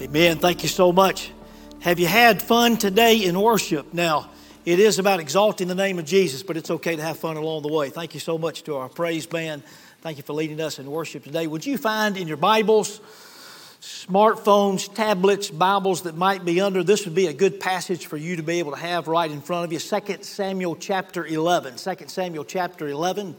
Amen. Thank you so much. Have you had fun today in worship? Now, it is about exalting the name of Jesus, but it's okay to have fun along the way. Thank you so much to our praise band. Thank you for leading us in worship today. Would you find in your Bibles, smartphones, tablets, Bibles that might be under, this would be a good passage for you to be able to have right in front of you. 2 Samuel chapter 11. 2 Samuel chapter 11.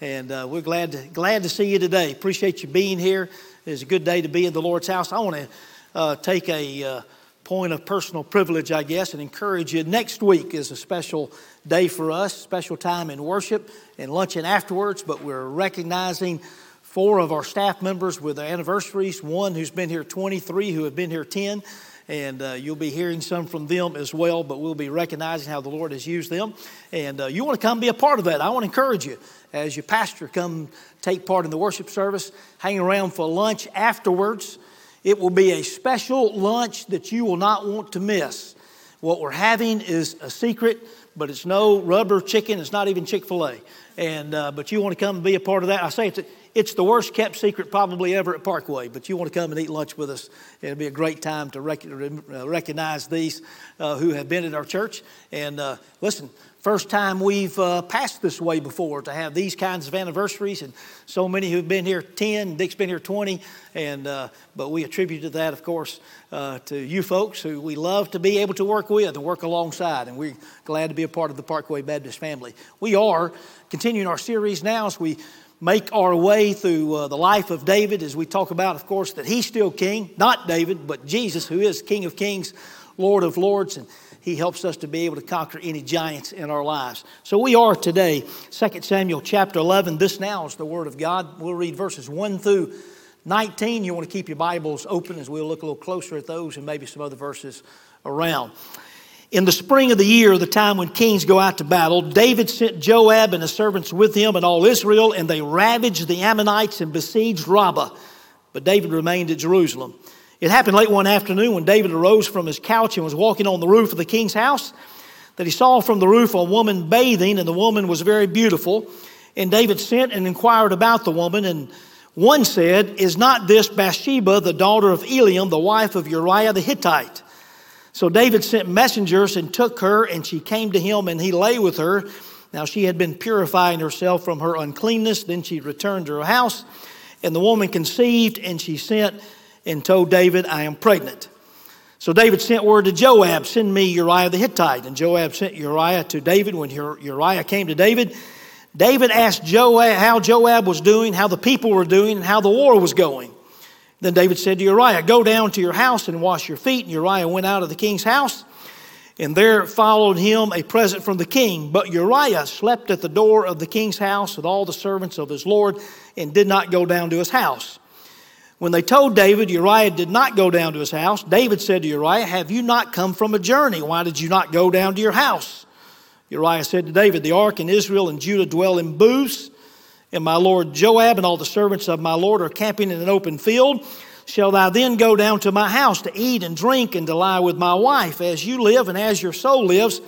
And uh, we're glad to, glad to see you today. Appreciate you being here. It's a good day to be in the Lord's house. I want to uh, take a uh, point of personal privilege, I guess, and encourage you. Next week is a special day for us, special time in worship and luncheon afterwards, but we're recognizing four of our staff members with their anniversaries, one who's been here 23, who have been here 10 and uh, you'll be hearing some from them as well, but we'll be recognizing how the Lord has used them. And uh, you want to come be a part of that. I want to encourage you as your pastor, come take part in the worship service, hang around for lunch afterwards. It will be a special lunch that you will not want to miss. What we're having is a secret, but it's no rubber chicken. It's not even Chick fil A. And, uh, but you want to come and be a part of that. I say it's, it's the worst kept secret probably ever at Parkway, but you want to come and eat lunch with us. It'll be a great time to rec- uh, recognize these uh, who have been at our church. And uh, listen, First time we've uh, passed this way before to have these kinds of anniversaries, and so many who've been here 10, Dick's been here 20, and uh, but we attribute that, of course, uh, to you folks who we love to be able to work with and work alongside, and we're glad to be a part of the Parkway Baptist family. We are continuing our series now as we make our way through uh, the life of David, as we talk about, of course, that he's still king, not David, but Jesus, who is King of Kings, Lord of Lords, and he helps us to be able to conquer any giants in our lives. So we are today, 2 Samuel chapter 11. This now is the Word of God. We'll read verses 1 through 19. You want to keep your Bibles open as we'll look a little closer at those and maybe some other verses around. In the spring of the year, the time when kings go out to battle, David sent Joab and his servants with him and all Israel, and they ravaged the Ammonites and besieged Rabbah. But David remained at Jerusalem. It happened late one afternoon when David arose from his couch and was walking on the roof of the king's house that he saw from the roof a woman bathing, and the woman was very beautiful. And David sent and inquired about the woman, and one said, Is not this Bathsheba, the daughter of Eliam, the wife of Uriah the Hittite? So David sent messengers and took her, and she came to him, and he lay with her. Now she had been purifying herself from her uncleanness. Then she returned to her house, and the woman conceived, and she sent and told David, I am pregnant. So David sent word to Joab, Send me Uriah the Hittite. And Joab sent Uriah to David. When Uriah came to David, David asked Joab how Joab was doing, how the people were doing, and how the war was going. Then David said to Uriah, Go down to your house and wash your feet. And Uriah went out of the king's house, and there followed him a present from the king. But Uriah slept at the door of the king's house with all the servants of his lord, and did not go down to his house. When they told David Uriah did not go down to his house, David said to Uriah, Have you not come from a journey? Why did you not go down to your house? Uriah said to David, The ark and Israel and Judah dwell in booths, and my lord Joab and all the servants of my lord are camping in an open field. Shall thou then go down to my house to eat and drink and to lie with my wife? As you live and as your soul lives,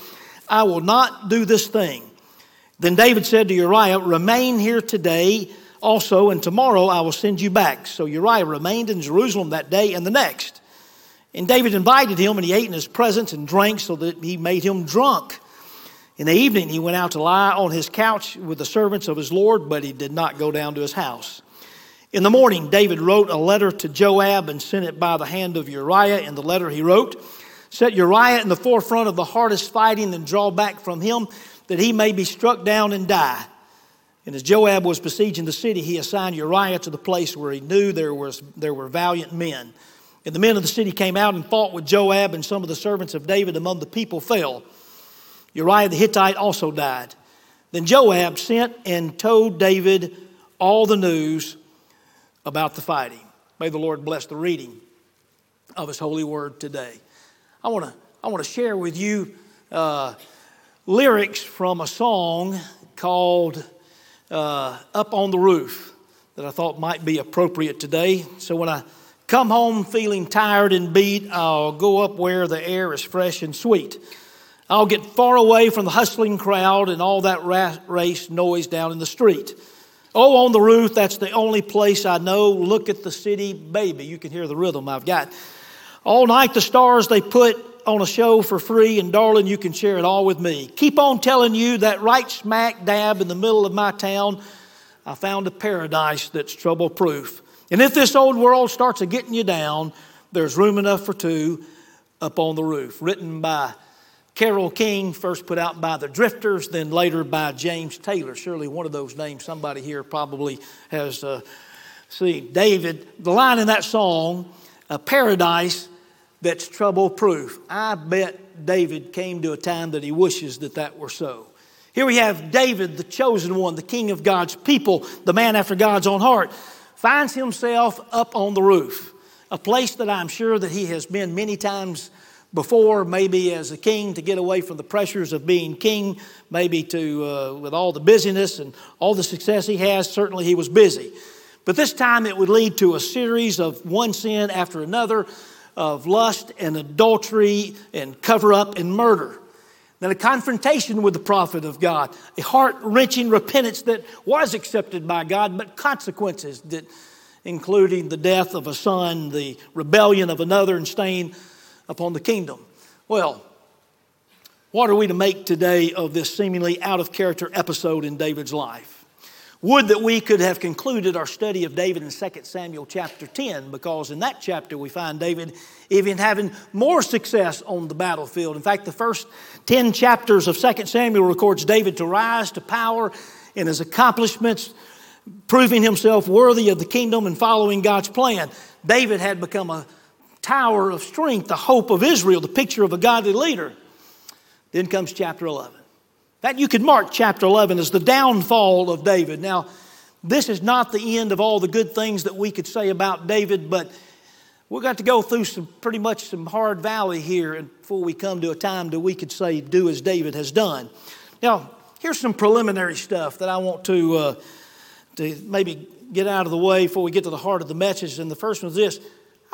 I will not do this thing. Then David said to Uriah, Remain here today also, and tomorrow I will send you back. So Uriah remained in Jerusalem that day and the next. And David invited him, and he ate in his presence and drank so that he made him drunk. In the evening, he went out to lie on his couch with the servants of his Lord, but he did not go down to his house. In the morning, David wrote a letter to Joab and sent it by the hand of Uriah. In the letter, he wrote, Set Uriah in the forefront of the hardest fighting and draw back from him, that he may be struck down and die. And as Joab was besieging the city, he assigned Uriah to the place where he knew there, was, there were valiant men. And the men of the city came out and fought with Joab, and some of the servants of David among the people fell. Uriah the Hittite also died. Then Joab sent and told David all the news about the fighting. May the Lord bless the reading of his holy word today. I want to I want to share with you uh, lyrics from a song called uh, up on the roof that I thought might be appropriate today. So when I come home feeling tired and beat, I'll go up where the air is fresh and sweet. I'll get far away from the hustling crowd and all that race noise down in the street. Oh, on the roof, that's the only place I know. Look at the city, baby. You can hear the rhythm I've got. All night, the stars they put on a show for free, and darling, you can share it all with me. Keep on telling you that right smack dab in the middle of my town, I found a paradise that's trouble proof. And if this old world starts a getting you down, there's room enough for two up on the roof. Written by Carole King, first put out by the Drifters, then later by James Taylor. Surely one of those names somebody here probably has uh, seen. David, the line in that song, a paradise that's trouble proof. I bet David came to a time that he wishes that that were so. Here we have David, the chosen one, the king of God's people, the man after God's own heart, finds himself up on the roof, a place that I'm sure that he has been many times before, maybe as a king to get away from the pressures of being king, maybe to, uh, with all the busyness and all the success he has, certainly he was busy. But this time it would lead to a series of one sin after another of lust and adultery and cover up and murder. Then a confrontation with the prophet of God, a heart wrenching repentance that was accepted by God, but consequences that including the death of a son, the rebellion of another, and staying upon the kingdom. Well, what are we to make today of this seemingly out of character episode in David's life? Would that we could have concluded our study of David in 2 Samuel chapter 10, because in that chapter we find David even having more success on the battlefield. In fact, the first 10 chapters of 2 Samuel records David to rise to power in his accomplishments, proving himself worthy of the kingdom and following God's plan. David had become a tower of strength, the hope of Israel, the picture of a godly leader. Then comes chapter 11. That you could mark chapter 11 as the downfall of David. Now, this is not the end of all the good things that we could say about David, but we've got to go through some pretty much some hard valley here before we come to a time that we could say, do as David has done. Now, here's some preliminary stuff that I want to, uh, to maybe get out of the way before we get to the heart of the message. And the first one is this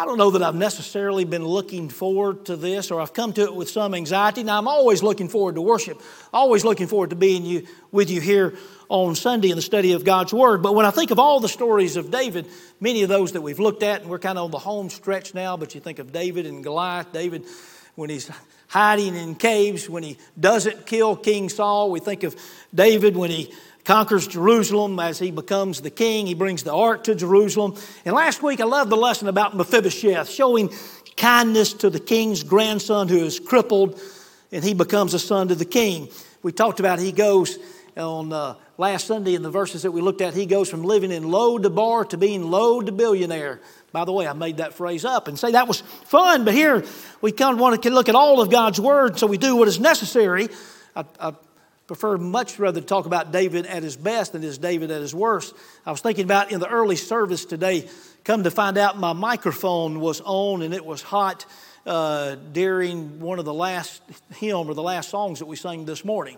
I don't know that I've necessarily been looking forward to this or I've come to it with some anxiety. Now, I'm always looking forward to worship, always looking forward to being you, with you here on Sunday in the study of God's Word. But when I think of all the stories of David, many of those that we've looked at, and we're kind of on the home stretch now, but you think of David and Goliath, David when he's hiding in caves, when he doesn't kill King Saul, we think of David when he conquers Jerusalem as he becomes the king. He brings the ark to Jerusalem. And last week I loved the lesson about Mephibosheth, showing kindness to the king's grandson who is crippled and he becomes a son to the king. We talked about he goes on uh, last Sunday in the verses that we looked at, he goes from living in Lo Debar to being low to billionaire. By the way, I made that phrase up and say that was fun, but here we kind of want to look at all of God's word, so we do what is necessary. I, I prefer much rather to talk about David at his best than his David at his worst. I was thinking about in the early service today, come to find out my microphone was on and it was hot uh, during one of the last hymn or the last songs that we sang this morning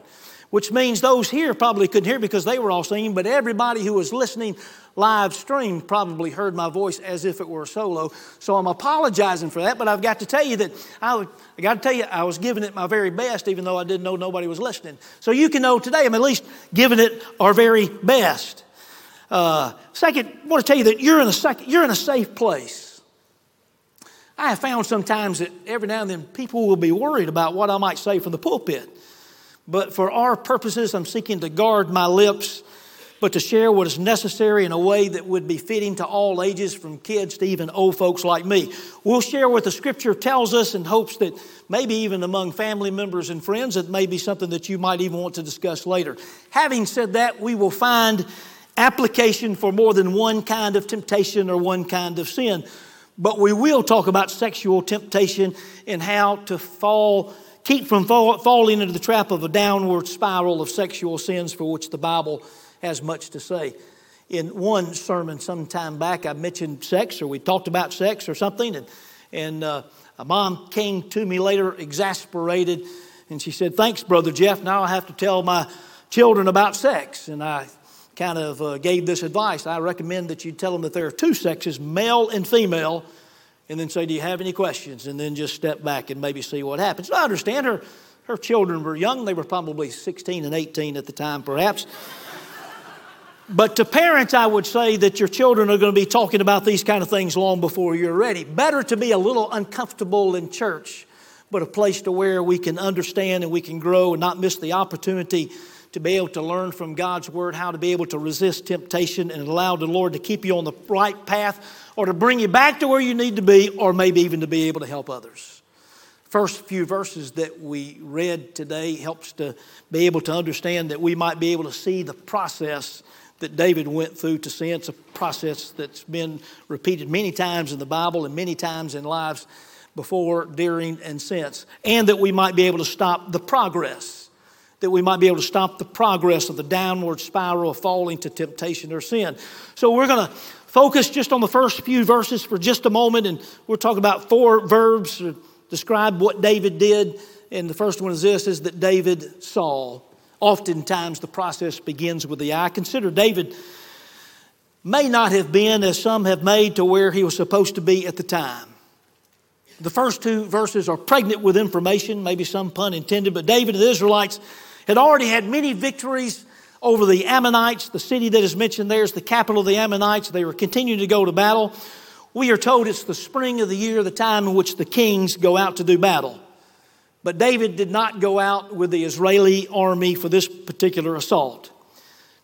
which means those here probably couldn't hear because they were all singing, but everybody who was listening live stream probably heard my voice as if it were a solo. So I'm apologizing for that, but I've got to tell you that I, I got to tell you I was giving it my very best, even though I didn't know nobody was listening. So you can know today I'm at least giving it our very best. Uh, second, I want to tell you that you're in a second, you're in a safe place. I have found sometimes that every now and then people will be worried about what I might say from the pulpit. But for our purposes, I'm seeking to guard my lips, but to share what is necessary in a way that would be fitting to all ages, from kids to even old folks like me. We'll share what the scripture tells us in hopes that maybe even among family members and friends, it may be something that you might even want to discuss later. Having said that, we will find application for more than one kind of temptation or one kind of sin. But we will talk about sexual temptation and how to fall keep from fall, falling into the trap of a downward spiral of sexual sins for which the Bible has much to say. In one sermon some time back, I mentioned sex, or we talked about sex or something, and, and uh, a mom came to me later exasperated, and she said, Thanks, Brother Jeff. Now I have to tell my children about sex. And I kind of uh, gave this advice. I recommend that you tell them that there are two sexes, male and female and then say, Do you have any questions? And then just step back and maybe see what happens. I understand her, her children were young. They were probably 16 and 18 at the time, perhaps. But to parents, I would say that your children are going to be talking about these kind of things long before you're ready. Better to be a little uncomfortable in church, but a place to where we can understand and we can grow and not miss the opportunity to be able to learn from God's Word how to be able to resist temptation and allow the Lord to keep you on the right path or to bring you back to where you need to be or maybe even to be able to help others. First few verses that we read today helps to be able to understand that we might be able to see the process that David went through to. It's a process that's been repeated many times in the Bible and many times in lives before, during, and since. And that we might be able to stop the progress that we might be able to stop the progress of the downward spiral of falling to temptation or sin. So we're going to focus just on the first few verses for just a moment, and we'll talk about four verbs to describe what David did. And the first one is this is that David saw. Oftentimes the process begins with the eye. Consider David may not have been, as some have made, to where he was supposed to be at the time. The first two verses are pregnant with information, maybe some pun intended, but David and the Israelites had already had many victories over the Ammonites. The city that is mentioned there is the capital of the Ammonites. They were continuing to go to battle. We are told it's the spring of the year, the time in which the kings go out to do battle. But David did not go out with the Israeli army for this particular assault.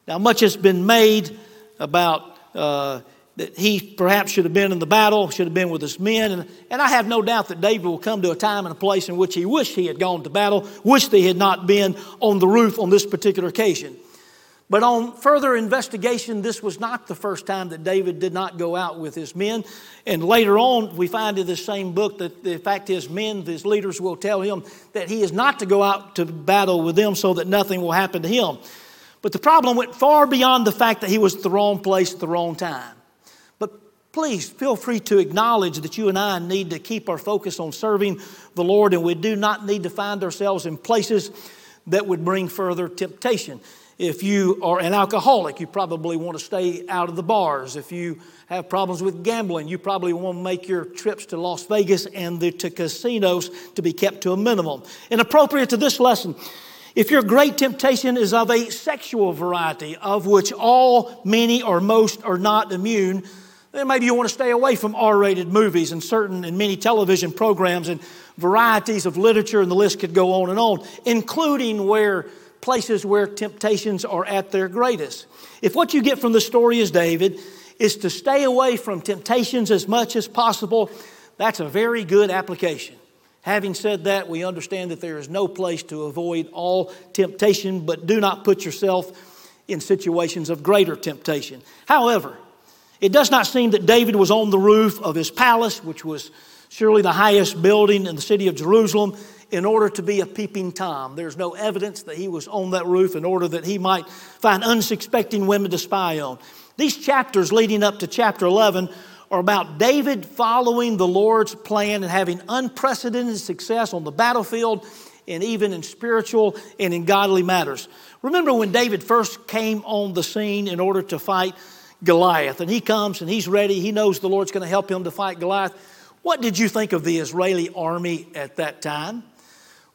Now, much has been made about uh, that he perhaps should have been in the battle, should have been with his men. And, and I have no doubt that David will come to a time and a place in which he wished he had gone to battle, wished he had not been on the roof on this particular occasion. But on further investigation, this was not the first time that David did not go out with his men. And later on, we find in the same book that, the fact, his men, his leaders will tell him that he is not to go out to battle with them so that nothing will happen to him. But the problem went far beyond the fact that he was at the wrong place at the wrong time But please feel free to acknowledge that you and I need to keep our focus on serving the Lord, and we do not need to find ourselves in places that would bring further temptation. If you are an alcoholic, you probably want to stay out of the bars. If you have problems with gambling, you probably want to make your trips to Las Vegas and the, to casinos to be kept to a minimum. And appropriate to this lesson, if your great temptation is of a sexual variety, of which all, many, or most are not immune, then maybe you want to stay away from R rated movies and certain and many television programs and varieties of literature, and the list could go on and on, including where places where temptations are at their greatest. If what you get from the story is David is to stay away from temptations as much as possible, that's a very good application. Having said that, we understand that there is no place to avoid all temptation, but do not put yourself in situations of greater temptation. However, it does not seem that David was on the roof of his palace, which was surely the highest building in the city of Jerusalem, in order to be a peeping Tom. There's no evidence that he was on that roof in order that he might find unsuspecting women to spy on. These chapters leading up to chapter 11 are about David following the Lord's plan and having unprecedented success on the battlefield and even in spiritual and in godly matters. Remember when David first came on the scene in order to fight Goliath. And he comes and he's ready. He knows the Lord's going to help him to fight Goliath. What did you think of the Israeli army at that time?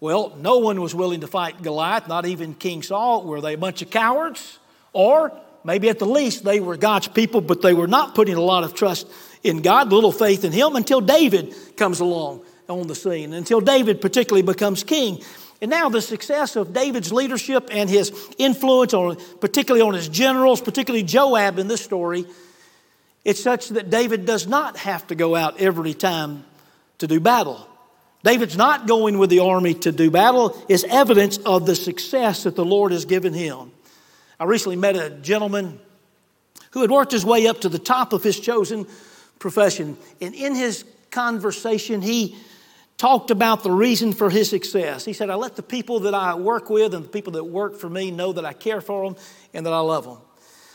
Well, no one was willing to fight Goliath, not even King Saul. Were they a bunch of cowards? Or maybe at the least they were God's people, but they were not putting a lot of trust in God, little faith in Him until David comes along on the scene, until David particularly becomes king. And now the success of David's leadership and his influence, on, particularly on his generals, particularly Joab in this story, it's such that David does not have to go out every time to do battle. David's not going with the army to do battle is evidence of the success that the Lord has given him. I recently met a gentleman who had worked his way up to the top of his chosen profession. And in his conversation, he talked about the reason for his success. He said, I let the people that I work with and the people that work for me know that I care for them and that I love them.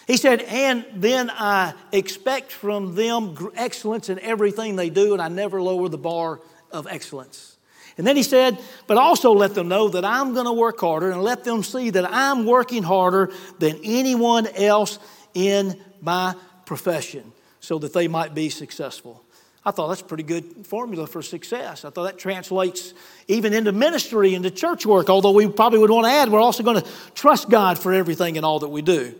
He said, and then I expect from them excellence in everything they do, and I never lower the bar of excellence. And then he said, but also let them know that I'm going to work harder and let them see that I'm working harder than anyone else in my profession so that they might be successful. I thought that's a pretty good formula for success. I thought that translates even into ministry, into church work, although we probably would want to add we're also going to trust God for everything and all that we do.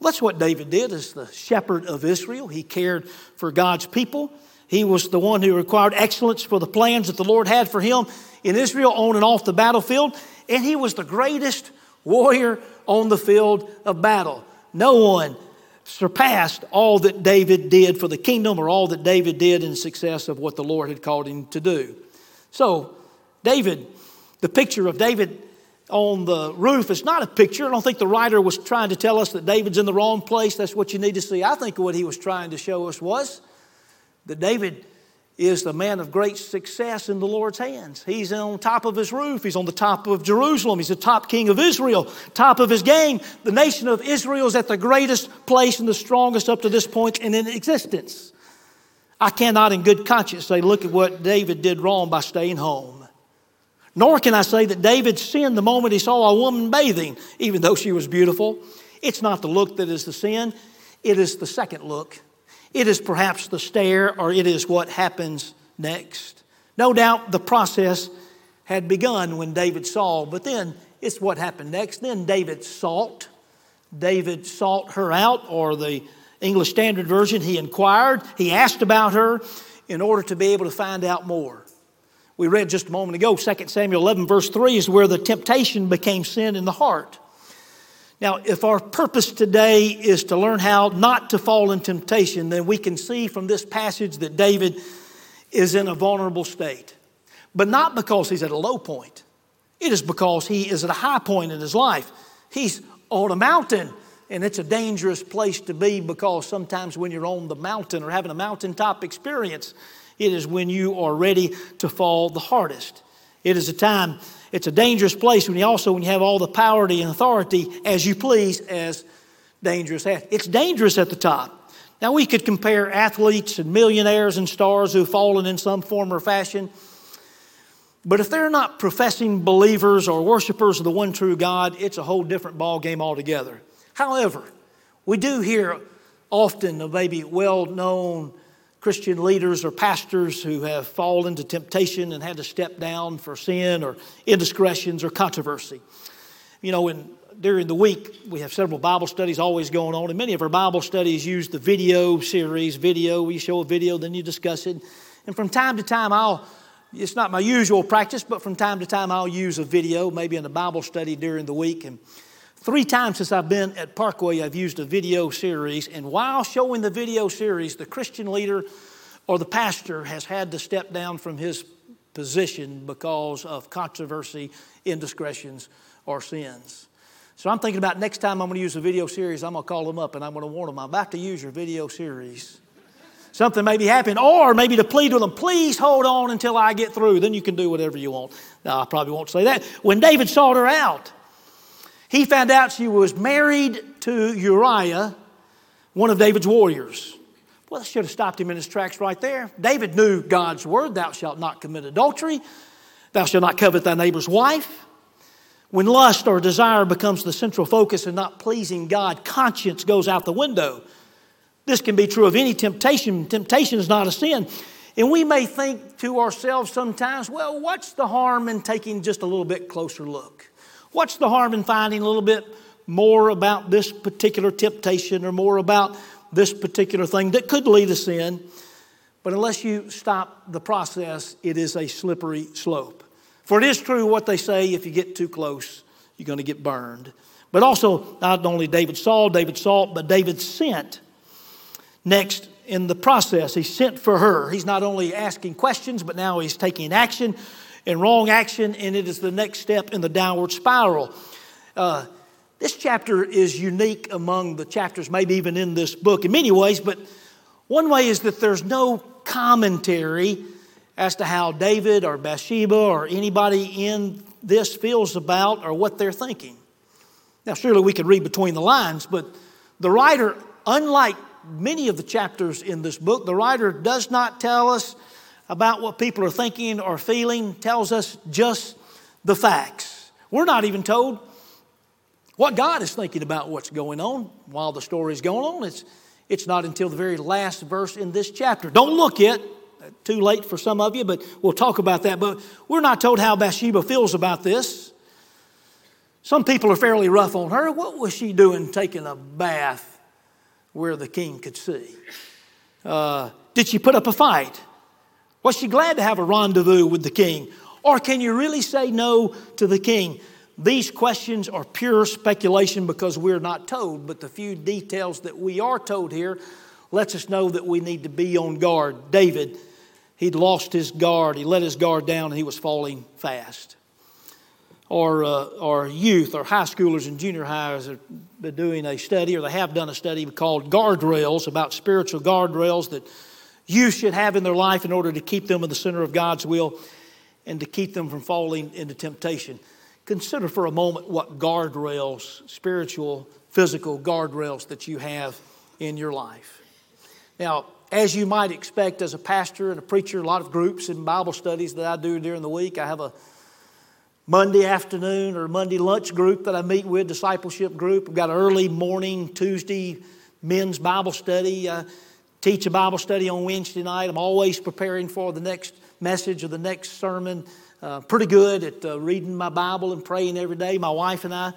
That's what David did as the shepherd of Israel. He cared for God's people. He was the one who required excellence for the plans that the Lord had for him in Israel on and off the battlefield. And he was the greatest warrior on the field of battle. No one surpassed all that David did for the kingdom or all that David did in success of what the Lord had called him to do. So, David, the picture of David on the roof is not a picture. I don't think the writer was trying to tell us that David's in the wrong place. That's what you need to see. I think what he was trying to show us was that David is the man of great success in the Lord's hands. He's on top of his roof. He's on the top of Jerusalem. He's the top king of Israel, top of his game. The nation of Israel is at the greatest place and the strongest up to this point in existence. I cannot, in good conscience, say, look at what David did wrong by staying home. Nor can I say that David sinned the moment he saw a woman bathing, even though she was beautiful. It's not the look that is the sin, it is the second look it is perhaps the stare or it is what happens next. No doubt the process had begun when David saw, but then it's what happened next. Then David sought. David sought her out, or the English Standard Version, he inquired. He asked about her in order to be able to find out more. We read just a moment ago, 2 Samuel 11, verse 3 is where the temptation became sin in the heart. Now, if our purpose today is to learn how not to fall in temptation, then we can see from this passage that David is in a vulnerable state. But not because he's at a low point, it is because he is at a high point in his life. He's on a mountain, and it's a dangerous place to be because sometimes when you're on the mountain or having a mountaintop experience, it is when you are ready to fall the hardest. It is a time it's a dangerous place when you also, when you have all the power and authority as you please, as dangerous. It's dangerous at the top. Now, we could compare athletes and millionaires and stars who've fallen in some form or fashion. But if they're not professing believers or worshipers of the one true God, it's a whole different ball game altogether. However, we do hear often of maybe well known Christian leaders or pastors who have fallen into temptation and had to step down for sin or indiscretions or controversy. You know, in, during the week, we have several Bible studies always going on, and many of our Bible studies use the video series. Video, we show a video, then you discuss it. And from time to time, I'll, it's not my usual practice, but from time to time, I'll use a video, maybe in a Bible study during the week. And Three times since I've been at Parkway, I've used a video series, and while showing the video series, the Christian leader or the pastor has had to step down from his position because of controversy, indiscretions, or sins. So I'm thinking about next time I'm going to use a video series, I'm going to call them up and I'm going to warn them, I'm about to use your video series. Something may be happening, or maybe to plead with them, please hold on until I get through. Then you can do whatever you want. I probably won't say that. When David sought her out, he found out she was married to Uriah, one of David's warriors. Well, that should have stopped him in his tracks right there. David knew God's word Thou shalt not commit adultery, thou shalt not covet thy neighbor's wife. When lust or desire becomes the central focus and not pleasing God, conscience goes out the window. This can be true of any temptation. Temptation is not a sin. And we may think to ourselves sometimes, well, what's the harm in taking just a little bit closer look? What's the harm in finding a little bit more about this particular temptation or more about this particular thing that could lead to sin? But unless you stop the process, it is a slippery slope. For it is true what they say if you get too close, you're going to get burned. But also, not only David saw, David saw, but David sent. Next, in the process, he sent for her. He's not only asking questions, but now he's taking action and wrong action, and it is the next step in the downward spiral. Uh, this chapter is unique among the chapters, maybe even in this book in many ways, but one way is that there's no commentary as to how David or Bathsheba or anybody in this feels about or what they're thinking. Now, surely we could read between the lines, but the writer, unlike many of the chapters in this book, the writer does not tell us about what people are thinking or feeling tells us just the facts. We're not even told what God is thinking about what's going on while the story is going on. It's, it's not until the very last verse in this chapter. Don't look yet. Too late for some of you, but we'll talk about that. But we're not told how Bathsheba feels about this. Some people are fairly rough on her. What was she doing taking a bath where the king could see? Uh, did she put up a fight? Was she glad to have a rendezvous with the king? Or can you really say no to the king? These questions are pure speculation because we're not told, but the few details that we are told here lets us know that we need to be on guard. David, he'd lost his guard, he let his guard down, and he was falling fast. Or, uh, youth or high schoolers and junior highs are doing a study, or they have done a study called Guardrails about spiritual guardrails that youth should have in their life in order to keep them in the center of God's will and to keep them from falling into temptation. Consider for a moment what guardrails, spiritual, physical guardrails that you have in your life. Now, as you might expect as a pastor and a preacher, a lot of groups and Bible studies that I do during the week, I have a Monday afternoon or Monday lunch group that I meet with, discipleship group. I've got an early morning Tuesday men's Bible study. I teach a Bible study on Wednesday night. I'm always preparing for the next message or the next sermon. Uh, pretty good at uh, reading my Bible and praying every day. My wife and I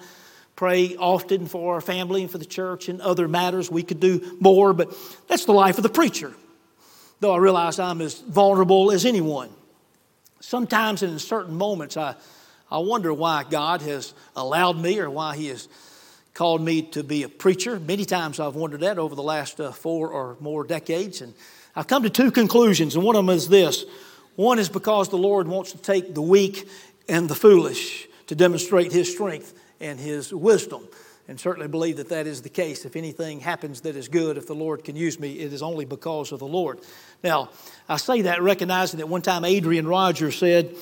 pray often for our family and for the church and other matters. We could do more, but that's the life of the preacher. Though I realize I'm as vulnerable as anyone. Sometimes in certain moments, I, I wonder why God has allowed me or why He has called me to be a preacher. Many times I've wondered that over the last uh, four or more decades. And I've come to two conclusions, and one of them is this one is because the Lord wants to take the weak and the foolish to demonstrate His strength and His wisdom. And certainly believe that that is the case. If anything happens that is good, if the Lord can use me, it is only because of the Lord. Now, I say that recognizing that one time Adrian Rogers said,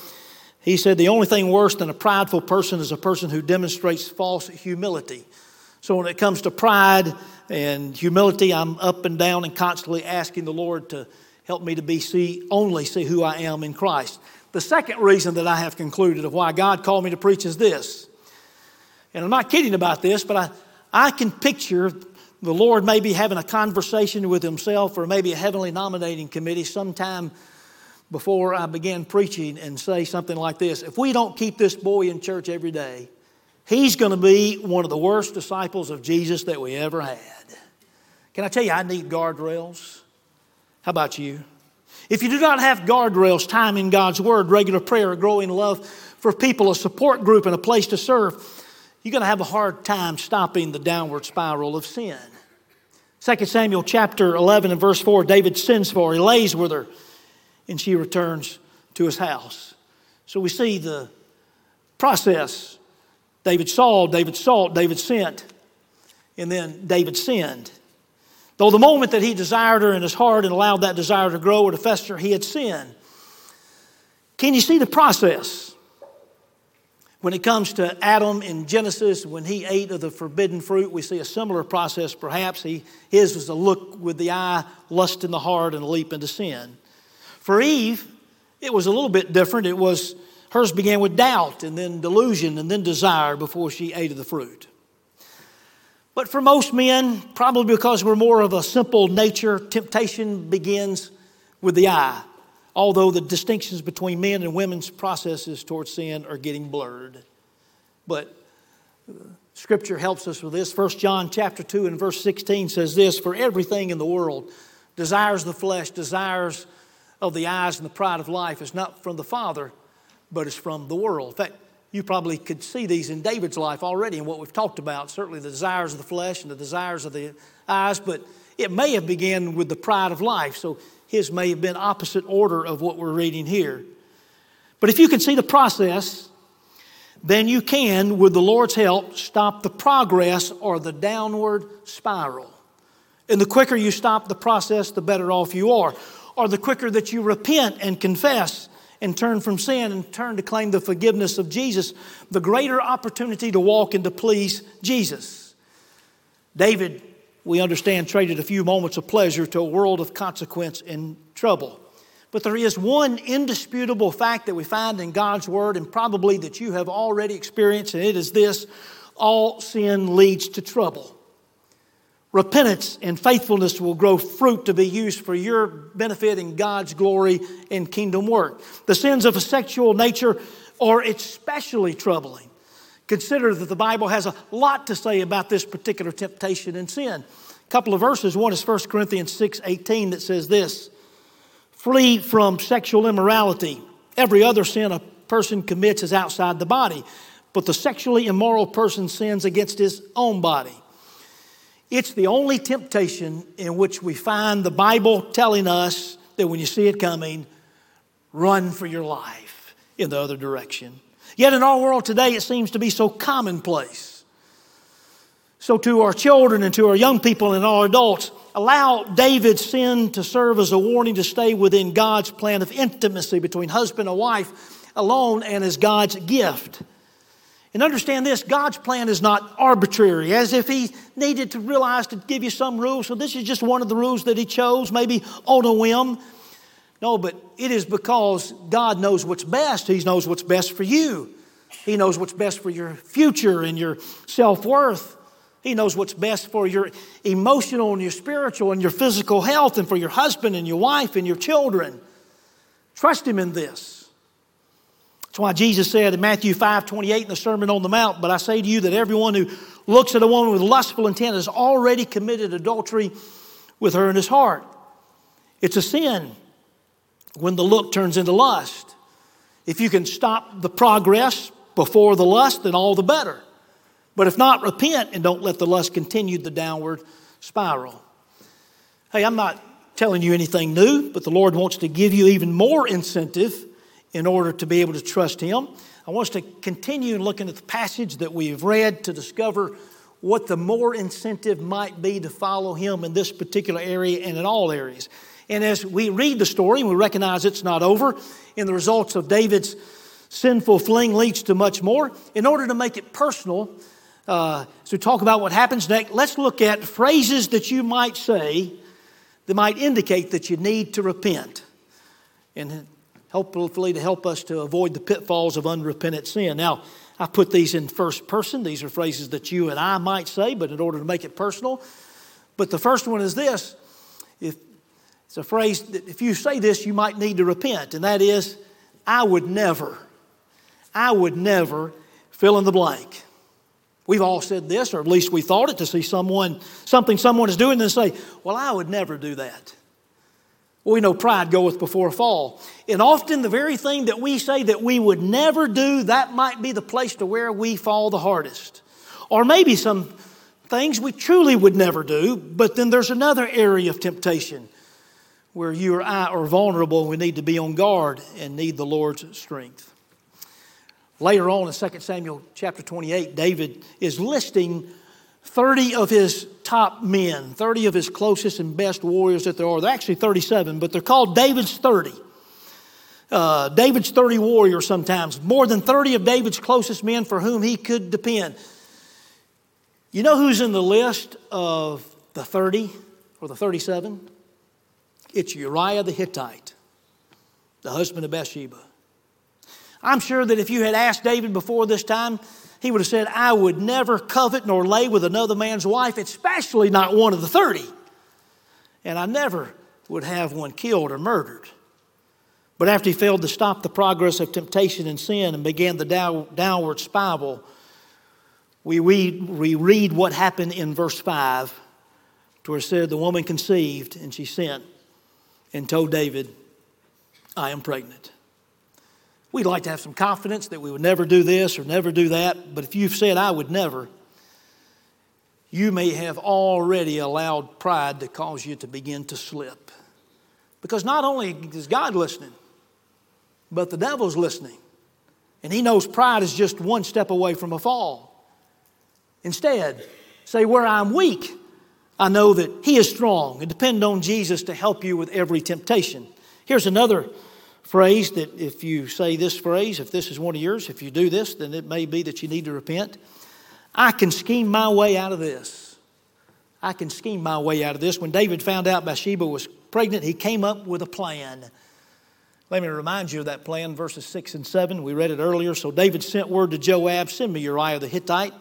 he said, the only thing worse than a prideful person is a person who demonstrates false humility. So when it comes to pride and humility, I'm up and down and constantly asking the Lord to Help me to be see only see who I am in Christ. The second reason that I have concluded of why God called me to preach is this. And I'm not kidding about this, but I, I can picture the Lord maybe having a conversation with himself or maybe a heavenly nominating committee sometime before I began preaching and say something like this If we don't keep this boy in church every day, he's going to be one of the worst disciples of Jesus that we ever had. Can I tell you, I need guardrails. How about you? If you do not have guardrails, time in God's Word, regular prayer, a growing love for people, a support group, and a place to serve, you're going to have a hard time stopping the downward spiral of sin. 2 Samuel chapter 11 and verse 4 David sends for her, he lays with her, and she returns to his house. So we see the process. David saw, David sought, David sent, and then David sinned. Though the moment that he desired her in his heart and allowed that desire to grow or to fester, he had sinned. Can you see the process? When it comes to Adam in Genesis, when he ate of the forbidden fruit, we see a similar process perhaps. He, his was a look with the eye, lust in the heart, and a leap into sin. For Eve, it was a little bit different. It was hers began with doubt and then delusion and then desire before she ate of the fruit. But for most men, probably because we're more of a simple nature, temptation begins with the eye, although the distinctions between men and women's processes towards sin are getting blurred. But uh, scripture helps us with this. 1 John chapter 2 and verse 16 says this, for everything in the world desires the flesh, desires of the eyes and the pride of life is not from the Father, but it's from the world. In fact, you probably could see these in David's life already and what we've talked about. Certainly the desires of the flesh and the desires of the eyes, but it may have begun with the pride of life. So his may have been opposite order of what we're reading here. But if you can see the process, then you can, with the Lord's help, stop the progress or the downward spiral. And the quicker you stop the process, the better off you are. Or the quicker that you repent and confess and turn from sin and turn to claim the forgiveness of Jesus, the greater opportunity to walk and to please Jesus. David, we understand, traded a few moments of pleasure to a world of consequence and trouble. But there is one indisputable fact that we find in God's Word, and probably that you have already experienced, and it is this all sin leads to trouble. Repentance and faithfulness will grow fruit to be used for your benefit and God's glory and kingdom work. The sins of a sexual nature are especially troubling. Consider that the Bible has a lot to say about this particular temptation and sin. A couple of verses. One is 1 Corinthians 6 18 that says this Flee from sexual immorality. Every other sin a person commits is outside the body, but the sexually immoral person sins against his own body. It's the only temptation in which we find the Bible telling us that when you see it coming, run for your life in the other direction. Yet in our world today, it seems to be so commonplace. So, to our children and to our young people and our adults, allow David's sin to serve as a warning to stay within God's plan of intimacy between husband and wife alone and as God's gift. And understand this God's plan is not arbitrary, as if He needed to realize to give you some rules. So, this is just one of the rules that He chose, maybe on a whim. No, but it is because God knows what's best. He knows what's best for you. He knows what's best for your future and your self worth. He knows what's best for your emotional and your spiritual and your physical health and for your husband and your wife and your children. Trust Him in this. That's why Jesus said in Matthew 5 28 in the Sermon on the Mount, But I say to you that everyone who looks at a woman with lustful intent has already committed adultery with her in his heart. It's a sin when the look turns into lust. If you can stop the progress before the lust, then all the better. But if not, repent and don't let the lust continue the downward spiral. Hey, I'm not telling you anything new, but the Lord wants to give you even more incentive in order to be able to trust Him. I want us to continue looking at the passage that we've read to discover what the more incentive might be to follow Him in this particular area and in all areas. And as we read the story, we recognize it's not over, and the results of David's sinful fling leads to much more. In order to make it personal, uh, so talk about what happens next, let's look at phrases that you might say that might indicate that you need to repent. And hopefully to help us to avoid the pitfalls of unrepentant sin. Now, I put these in first person. These are phrases that you and I might say, but in order to make it personal. But the first one is this if it's a phrase that if you say this, you might need to repent, and that is, I would never, I would never fill in the blank. We've all said this, or at least we thought it, to see someone, something someone is doing, and say, Well, I would never do that. We know pride goeth before a fall. And often the very thing that we say that we would never do, that might be the place to where we fall the hardest. Or maybe some things we truly would never do, but then there's another area of temptation where you or I are vulnerable and we need to be on guard and need the Lord's strength. Later on in 2 Samuel chapter 28, David is listing 30 of his top men, 30 of his closest and best warriors that there are. They're actually 37, but they're called David's 30. Uh, David's 30 warriors sometimes, more than 30 of David's closest men for whom he could depend. You know who's in the list of the 30 or the 37? It's Uriah the Hittite, the husband of Bathsheba. I'm sure that if you had asked David before this time, he would have said, I would never covet nor lay with another man's wife, especially not one of the 30. And I never would have one killed or murdered. But after he failed to stop the progress of temptation and sin and began the down, downward spiral, we read, we read what happened in verse 5 to where it said, The woman conceived and she sent and told David, I am pregnant. We'd like to have some confidence that we would never do this or never do that, but if you've said, I would never, you may have already allowed pride to cause you to begin to slip. Because not only is God listening, but the devil's listening. And he knows pride is just one step away from a fall. Instead, say, Where I'm weak, I know that he is strong, and depend on Jesus to help you with every temptation. Here's another phrase that if you say this phrase, if this is one of yours, if you do this, then it may be that you need to repent. I can scheme my way out of this. I can scheme my way out of this. When David found out Bathsheba was pregnant, he came up with a plan. Let me remind you of that plan, verses 6 and 7. We read it earlier. So David sent word to Joab, Send me Uriah the Hittite.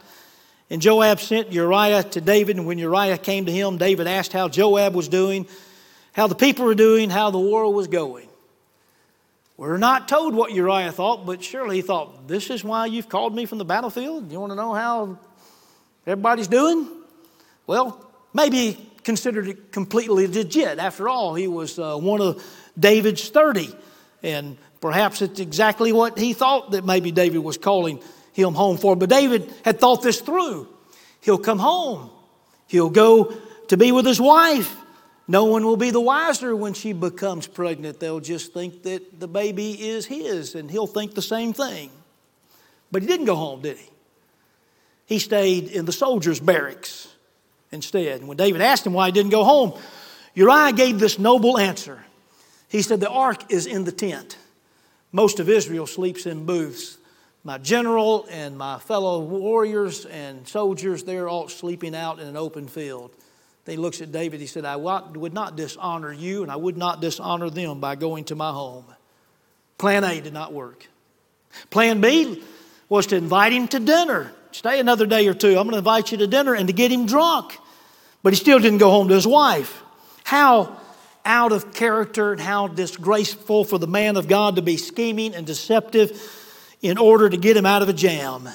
And Joab sent Uriah to David. And when Uriah came to him, David asked how Joab was doing, how the people were doing, how the war was going. We're not told what Uriah thought, but surely he thought, This is why you've called me from the battlefield? You want to know how everybody's doing? Well, maybe he considered it completely legit. After all, he was uh, one of David's 30. And perhaps it's exactly what he thought that maybe David was calling him home for. But David had thought this through. He'll come home, he'll go to be with his wife. No one will be the wiser when she becomes pregnant. They'll just think that the baby is his, and he'll think the same thing. But he didn't go home, did he? He stayed in the soldiers' barracks instead. And when David asked him why he didn't go home, Uriah gave this noble answer. He said, The ark is in the tent. Most of Israel sleeps in booths. My general and my fellow warriors and soldiers, they're all sleeping out in an open field. He looks at David. He said, I would not dishonor you, and I would not dishonor them by going to my home. Plan A did not work. Plan B was to invite him to dinner. Stay another day or two. I'm going to invite you to dinner and to get him drunk. But he still didn't go home to his wife. How out of character and how disgraceful for the man of God to be scheming and deceptive in order to get him out of a jam.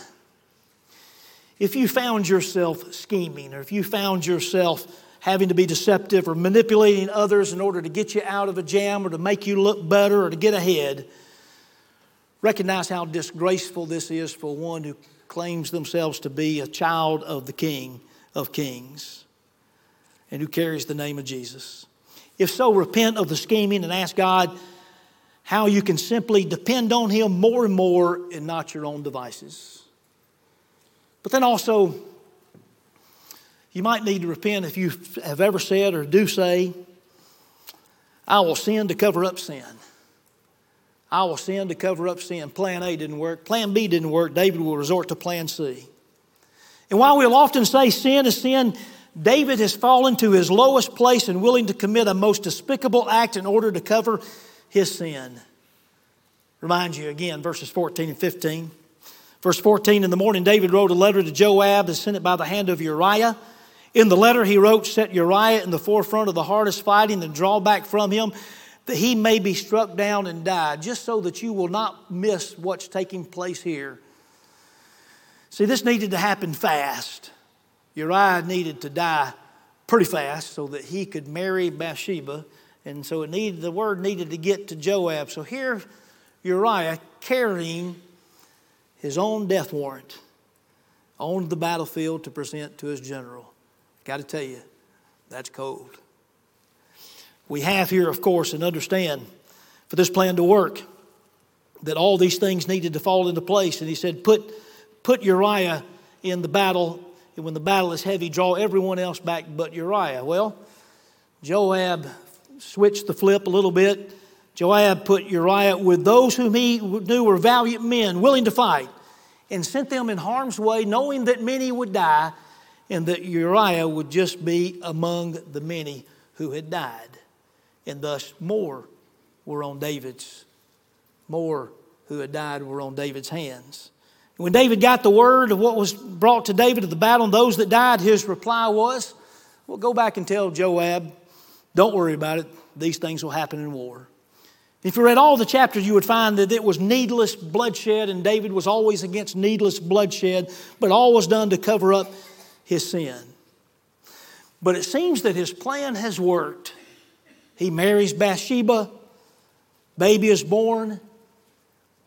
If you found yourself scheming or if you found yourself having to be deceptive or manipulating others in order to get you out of a jam or to make you look better or to get ahead, recognize how disgraceful this is for one who claims themselves to be a child of the King of Kings and who carries the name of Jesus. If so, repent of the scheming and ask God how you can simply depend on Him more and more and not your own devices. But then also, you might need to repent if you have ever said or do say, I will sin to cover up sin. I will sin to cover up sin. Plan A didn't work. Plan B didn't work. David will resort to plan C. And while we'll often say sin is sin, David has fallen to his lowest place and willing to commit a most despicable act in order to cover his sin. Remind you again, verses 14 and 15. Verse 14 In the morning, David wrote a letter to Joab and sent it by the hand of Uriah. In the letter, he wrote, Set Uriah in the forefront of the hardest fighting and draw back from him that he may be struck down and die, just so that you will not miss what's taking place here. See, this needed to happen fast. Uriah needed to die pretty fast so that he could marry Bathsheba. And so it needed, the word needed to get to Joab. So here, Uriah carrying his own death warrant on the battlefield to present to his general. Got to tell you, that's cold. We have here, of course, and understand for this plan to work that all these things needed to fall into place. And he said, Put, put Uriah in the battle. And when the battle is heavy, draw everyone else back but Uriah. Well, Joab switched the flip a little bit. Joab put Uriah with those whom he knew were valiant men, willing to fight, and sent them in harm's way, knowing that many would die and that Uriah would just be among the many who had died and thus more were on David's, more who had died were on David's hands. When David got the word of what was brought to David of the battle and those that died, his reply was, Well, go back and tell Joab, don't worry about it. These things will happen in war. If you read all the chapters, you would find that it was needless bloodshed, and David was always against needless bloodshed, but all was done to cover up his sin. But it seems that his plan has worked. He marries Bathsheba, baby is born.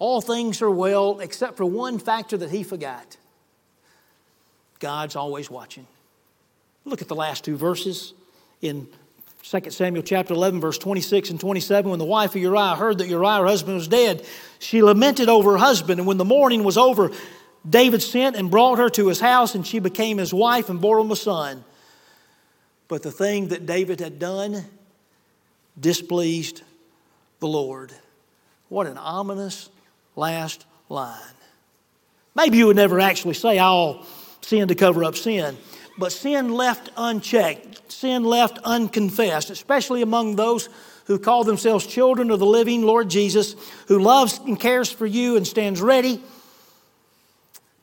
All things are well, except for one factor that he forgot God's always watching. Look at the last two verses in 2 Samuel chapter 11, verse 26 and 27. When the wife of Uriah heard that Uriah, her husband, was dead, she lamented over her husband. And when the mourning was over, David sent and brought her to his house, and she became his wife and bore him a son. But the thing that David had done displeased the Lord. What an ominous last line. Maybe you would never actually say, I'll sin to cover up sin. But sin left unchecked, sin left unconfessed, especially among those who call themselves children of the living Lord Jesus, who loves and cares for you and stands ready.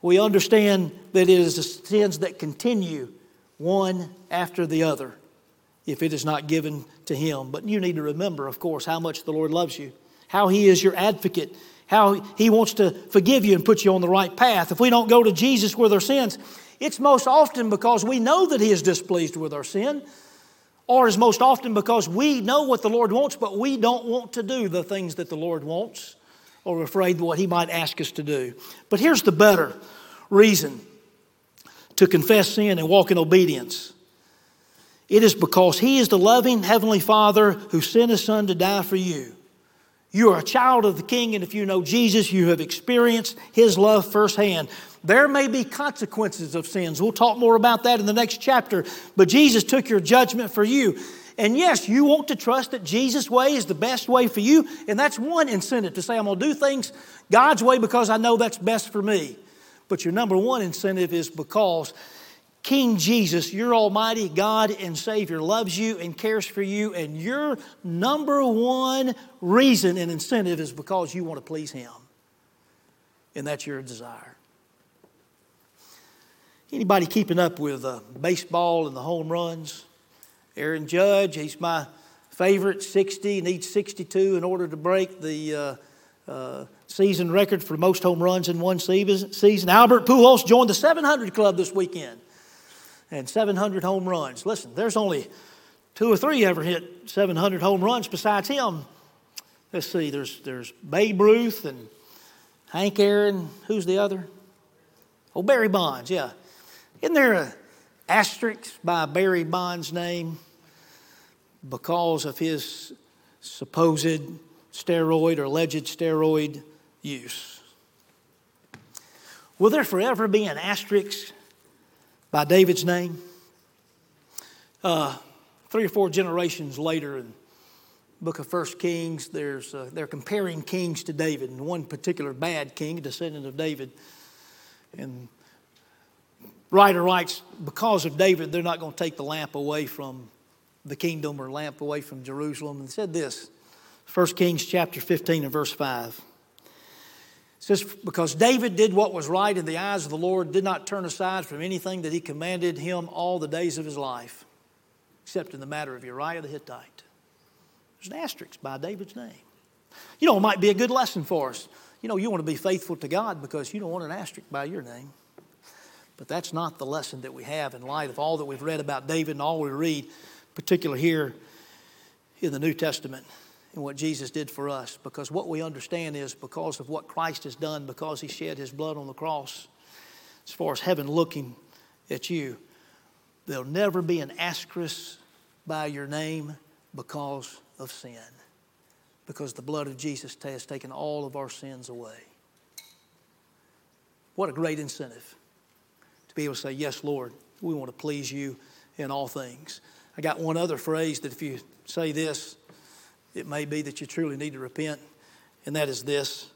We understand that it is the sins that continue one after the other if it is not given to Him. But you need to remember, of course, how much the Lord loves you, how He is your advocate, how He wants to forgive you and put you on the right path. If we don't go to Jesus with our sins, it's most often because we know that He is displeased with our sin. or is most often because we know what the Lord wants, but we don't want to do the things that the Lord wants or afraid what He might ask us to do. But here's the better reason to confess sin and walk in obedience it is because He is the loving Heavenly Father who sent His Son to die for you. You are a child of the King, and if you know Jesus, you have experienced His love firsthand. There may be consequences of sins. We'll talk more about that in the next chapter. But Jesus took your judgment for you. And yes, you want to trust that Jesus' way is the best way for you. And that's one incentive to say, I'm going to do things God's way because I know that's best for me. But your number one incentive is because King Jesus, your Almighty God and Savior, loves you and cares for you, and your number one reason and incentive is because you want to please Him. And that's your desire. Anybody keeping up with uh, baseball and the home runs? Aaron Judge, he's my favorite, 60, needs 62 in order to break the uh, uh, season record for most home runs in one season. Albert Pujols joined the 700 club this weekend and 700 home runs. Listen, there's only two or three ever hit 700 home runs besides him. Let's see, there's, there's Babe Ruth and Hank Aaron. Who's the other? Oh, Barry Bonds, yeah. Isn't there an asterisk by Barry Bonds' name because of his supposed steroid or alleged steroid use? Will there forever be an asterisk by David's name. Uh, three or four generations later, in book of First Kings, there's, uh, they're comparing kings to David, and one particular bad king, a descendant of David. And writer writes, because of David, they're not going to take the lamp away from the kingdom or lamp away from Jerusalem. And said this, 1 Kings chapter 15 and verse 5 It says, Because David did what was right in the eyes of the Lord, did not turn aside from anything that he commanded him all the days of his life, except in the matter of Uriah the Hittite. There's an asterisk by David's name. You know, it might be a good lesson for us. You know, you want to be faithful to God because you don't want an asterisk by your name. But that's not the lesson that we have in light of all that we've read about David and all we read, particularly here in the New Testament and what Jesus did for us. Because what we understand is because of what Christ has done, because he shed his blood on the cross, as far as heaven looking at you, there'll never be an asterisk by your name because of sin. Because the blood of Jesus has taken all of our sins away. What a great incentive to be able to say, Yes, Lord, we want to please you in all things. I got one other phrase that if you say this, it may be that you truly need to repent, and that is this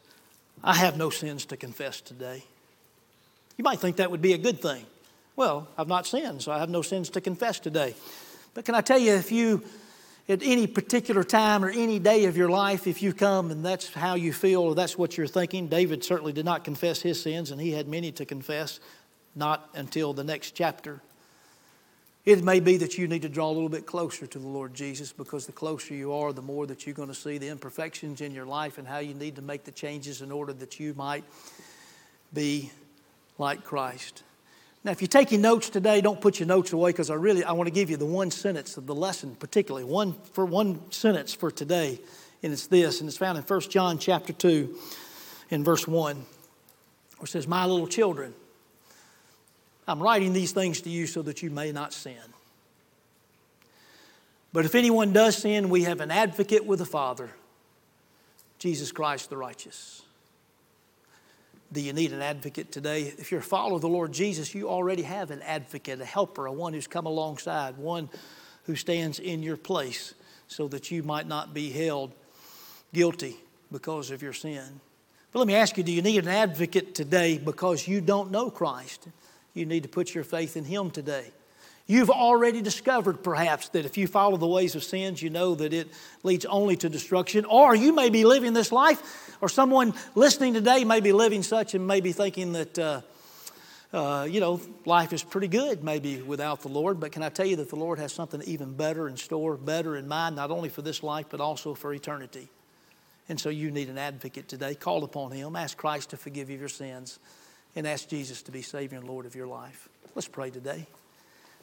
I have no sins to confess today. You might think that would be a good thing. Well, I've not sinned, so I have no sins to confess today. But can I tell you, if you, at any particular time or any day of your life, if you come and that's how you feel or that's what you're thinking, David certainly did not confess his sins, and he had many to confess, not until the next chapter. It may be that you need to draw a little bit closer to the Lord Jesus because the closer you are, the more that you're going to see the imperfections in your life and how you need to make the changes in order that you might be like Christ. Now, if you're taking notes today, don't put your notes away because I really I want to give you the one sentence of the lesson, particularly one for one sentence for today, and it's this, and it's found in 1 John chapter 2 in verse 1, where it says, My little children. I'm writing these things to you so that you may not sin. But if anyone does sin, we have an advocate with the Father, Jesus Christ the righteous. Do you need an advocate today? If you're a follower of the Lord Jesus, you already have an advocate, a helper, a one who's come alongside, one who stands in your place so that you might not be held guilty because of your sin. But let me ask you do you need an advocate today because you don't know Christ? You need to put your faith in Him today. You've already discovered, perhaps, that if you follow the ways of sins, you know that it leads only to destruction. Or you may be living this life, or someone listening today may be living such and may be thinking that, uh, uh, you know, life is pretty good maybe without the Lord. But can I tell you that the Lord has something even better in store, better in mind, not only for this life, but also for eternity? And so you need an advocate today. Call upon Him, ask Christ to forgive you your sins and ask Jesus to be Savior and Lord of your life. Let's pray today.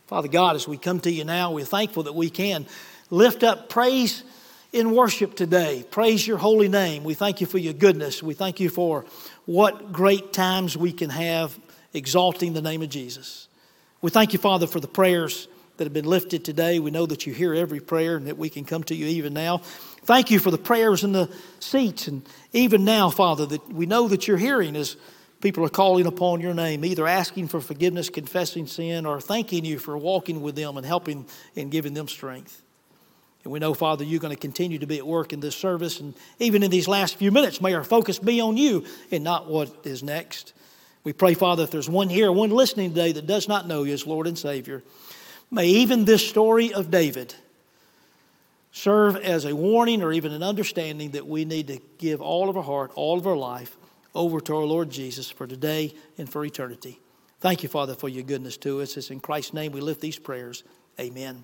Father God, as we come to you now, we're thankful that we can lift up praise in worship today. Praise your holy name. We thank you for your goodness. We thank you for what great times we can have exalting the name of Jesus. We thank you, Father, for the prayers that have been lifted today. We know that you hear every prayer and that we can come to you even now. Thank you for the prayers in the seats. And even now, Father, that we know that you're hearing as people are calling upon your name, either asking for forgiveness, confessing sin, or thanking you for walking with them and helping and giving them strength. And we know, Father, you're going to continue to be at work in this service. And even in these last few minutes, may our focus be on you and not what is next. We pray, Father, if there's one here, one listening today that does not know you as Lord and Savior, may even this story of David serve as a warning or even an understanding that we need to give all of our heart, all of our life over to our Lord Jesus for today and for eternity. Thank you, Father, for your goodness to us. It's in Christ's name we lift these prayers. Amen.